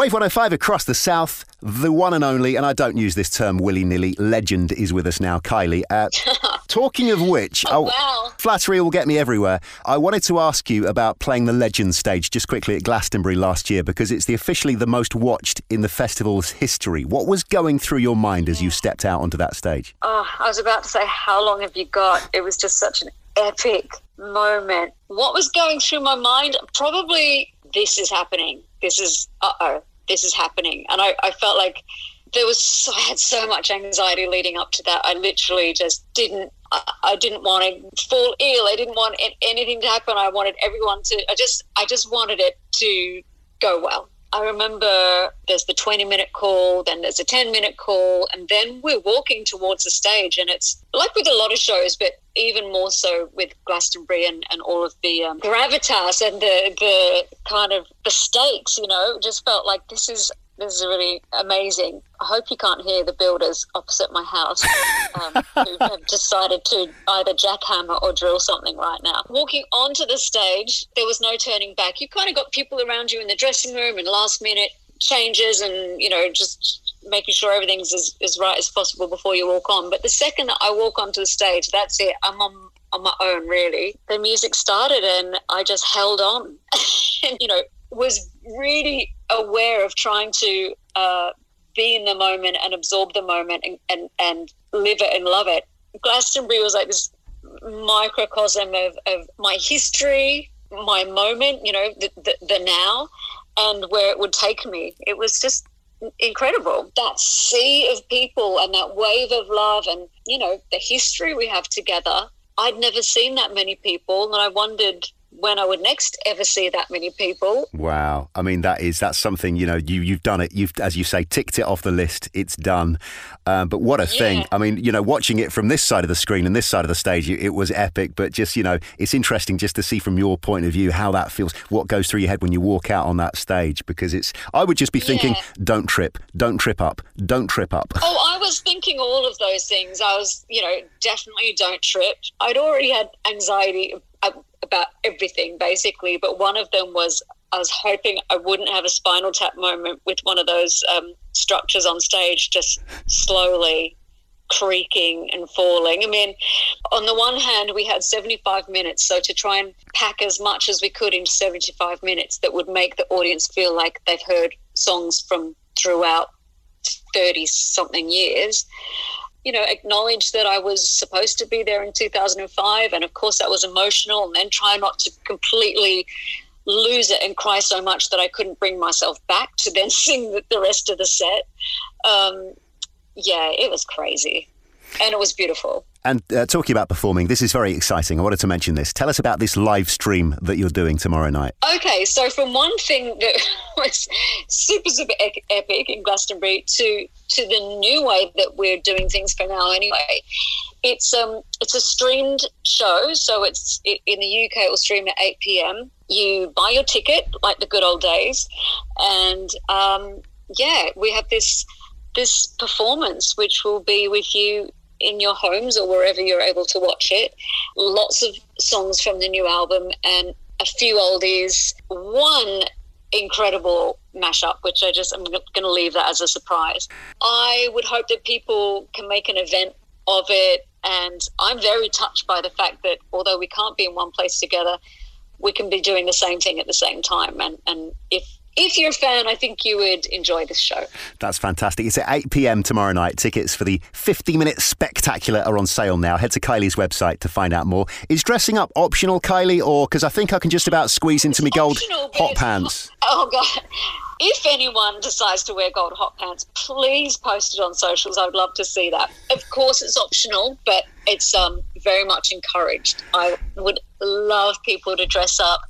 Wave 105 across the south, the one and only, and I don't use this term willy nilly, legend is with us now, Kylie. Uh, talking of which, oh, wow. flattery will get me everywhere. I wanted to ask you about playing the Legend stage just quickly at Glastonbury last year because it's the officially the most watched in the festival's history. What was going through your mind as you stepped out onto that stage? Oh, I was about to say, how long have you got? It was just such an epic moment. What was going through my mind? Probably this is happening. This is, uh oh, this is happening. And I, I felt like there was, so, I had so much anxiety leading up to that. I literally just didn't, I, I didn't want to fall ill. I didn't want anything to happen. I wanted everyone to, I just, I just wanted it to go well. I remember there's the 20 minute call, then there's a 10 minute call, and then we're walking towards the stage. And it's like with a lot of shows, but even more so with Glastonbury and, and all of the um, gravitas and the, the kind of the stakes, you know, just felt like this is this is really amazing. I hope you can't hear the builders opposite my house um, who have decided to either jackhammer or drill something right now. Walking onto the stage, there was no turning back. You kind of got people around you in the dressing room and last minute changes and, you know, just making sure everything's as, as right as possible before you walk on. But the second that I walk onto the stage, that's it. I'm on on my own really. The music started and I just held on. and, you know, was really aware of trying to uh, be in the moment and absorb the moment and, and, and live it and love it. Glastonbury was like this microcosm of, of my history, my moment, you know, the, the, the now, and where it would take me. It was just incredible. That sea of people and that wave of love and, you know, the history we have together. I'd never seen that many people, and I wondered when I would next ever see that many people. Wow. I mean, that is, that's something, you know, you, you've done it. You've, as you say, ticked it off the list. It's done. Um, but what a yeah. thing. I mean, you know, watching it from this side of the screen and this side of the stage, it was epic. But just, you know, it's interesting just to see from your point of view how that feels, what goes through your head when you walk out on that stage. Because it's, I would just be thinking, yeah. don't trip, don't trip up, don't trip up. Oh, I was thinking all of those things. I was, you know, definitely don't trip. I'd already had anxiety about everything basically. But one of them was I was hoping I wouldn't have a spinal tap moment with one of those um, structures on stage just slowly creaking and falling. I mean, on the one hand, we had 75 minutes, so to try and pack as much as we could in 75 minutes that would make the audience feel like they've heard songs from throughout 30 something years you know, acknowledge that I was supposed to be there in 2005. And of course, that was emotional. And then try not to completely lose it and cry so much that I couldn't bring myself back to then sing the rest of the set. Um, yeah, it was crazy. And it was beautiful. And uh, talking about performing, this is very exciting. I wanted to mention this. Tell us about this live stream that you're doing tomorrow night. Okay, so from one thing that was super, super epic in Glastonbury to to the new way that we're doing things for now. Anyway, it's um it's a streamed show, so it's it, in the UK. It will stream at eight pm. You buy your ticket like the good old days, and um, yeah, we have this this performance which will be with you in your homes or wherever you're able to watch it. Lots of songs from the new album and a few oldies. One incredible mashup, which I just I'm going to leave that as a surprise. I would hope that people can make an event of it, and I'm very touched by the fact that although we can't be in one place together, we can be doing the same thing at the same time. And and if if you're a fan, I think you would enjoy this show. That's fantastic. It's at 8 pm tomorrow night. Tickets for the 50 minute spectacular are on sale now. Head to Kylie's website to find out more. Is dressing up optional, Kylie, or because I think I can just about squeeze into my gold hot pants? Oh, God. If anyone decides to wear gold hot pants, please post it on socials. I would love to see that. Of course, it's optional, but it's um, very much encouraged. I would love people to dress up,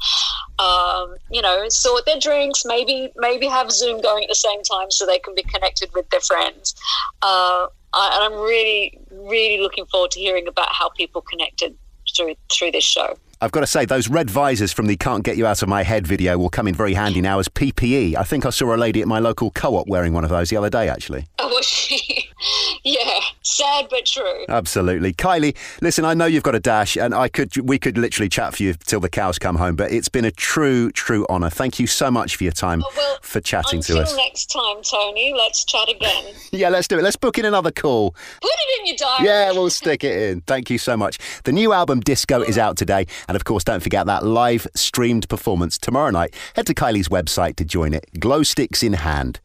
um, you know, sort their drinks, maybe maybe have Zoom going at the same time so they can be connected with their friends. Uh, I, and I'm really, really looking forward to hearing about how people connected through through this show. I've got to say, those red visors from the Can't Get You Out of My Head video will come in very handy now as PPE. I think I saw a lady at my local co op wearing one of those the other day, actually. Oh, was she? Sad but true. Absolutely, Kylie. Listen, I know you've got a dash, and I could we could literally chat for you till the cows come home. But it's been a true, true honour. Thank you so much for your time Oh, well, for chatting to us. Until next time, Tony. Let's chat again. Yeah, let's do it. Let's book in another call. Put it in your diary. Yeah, we'll stick it in. Thank you so much. The new album Disco is out today. And of course, don't forget that live streamed performance tomorrow night. Head to Kylie's website to join it. Glow sticks in hand.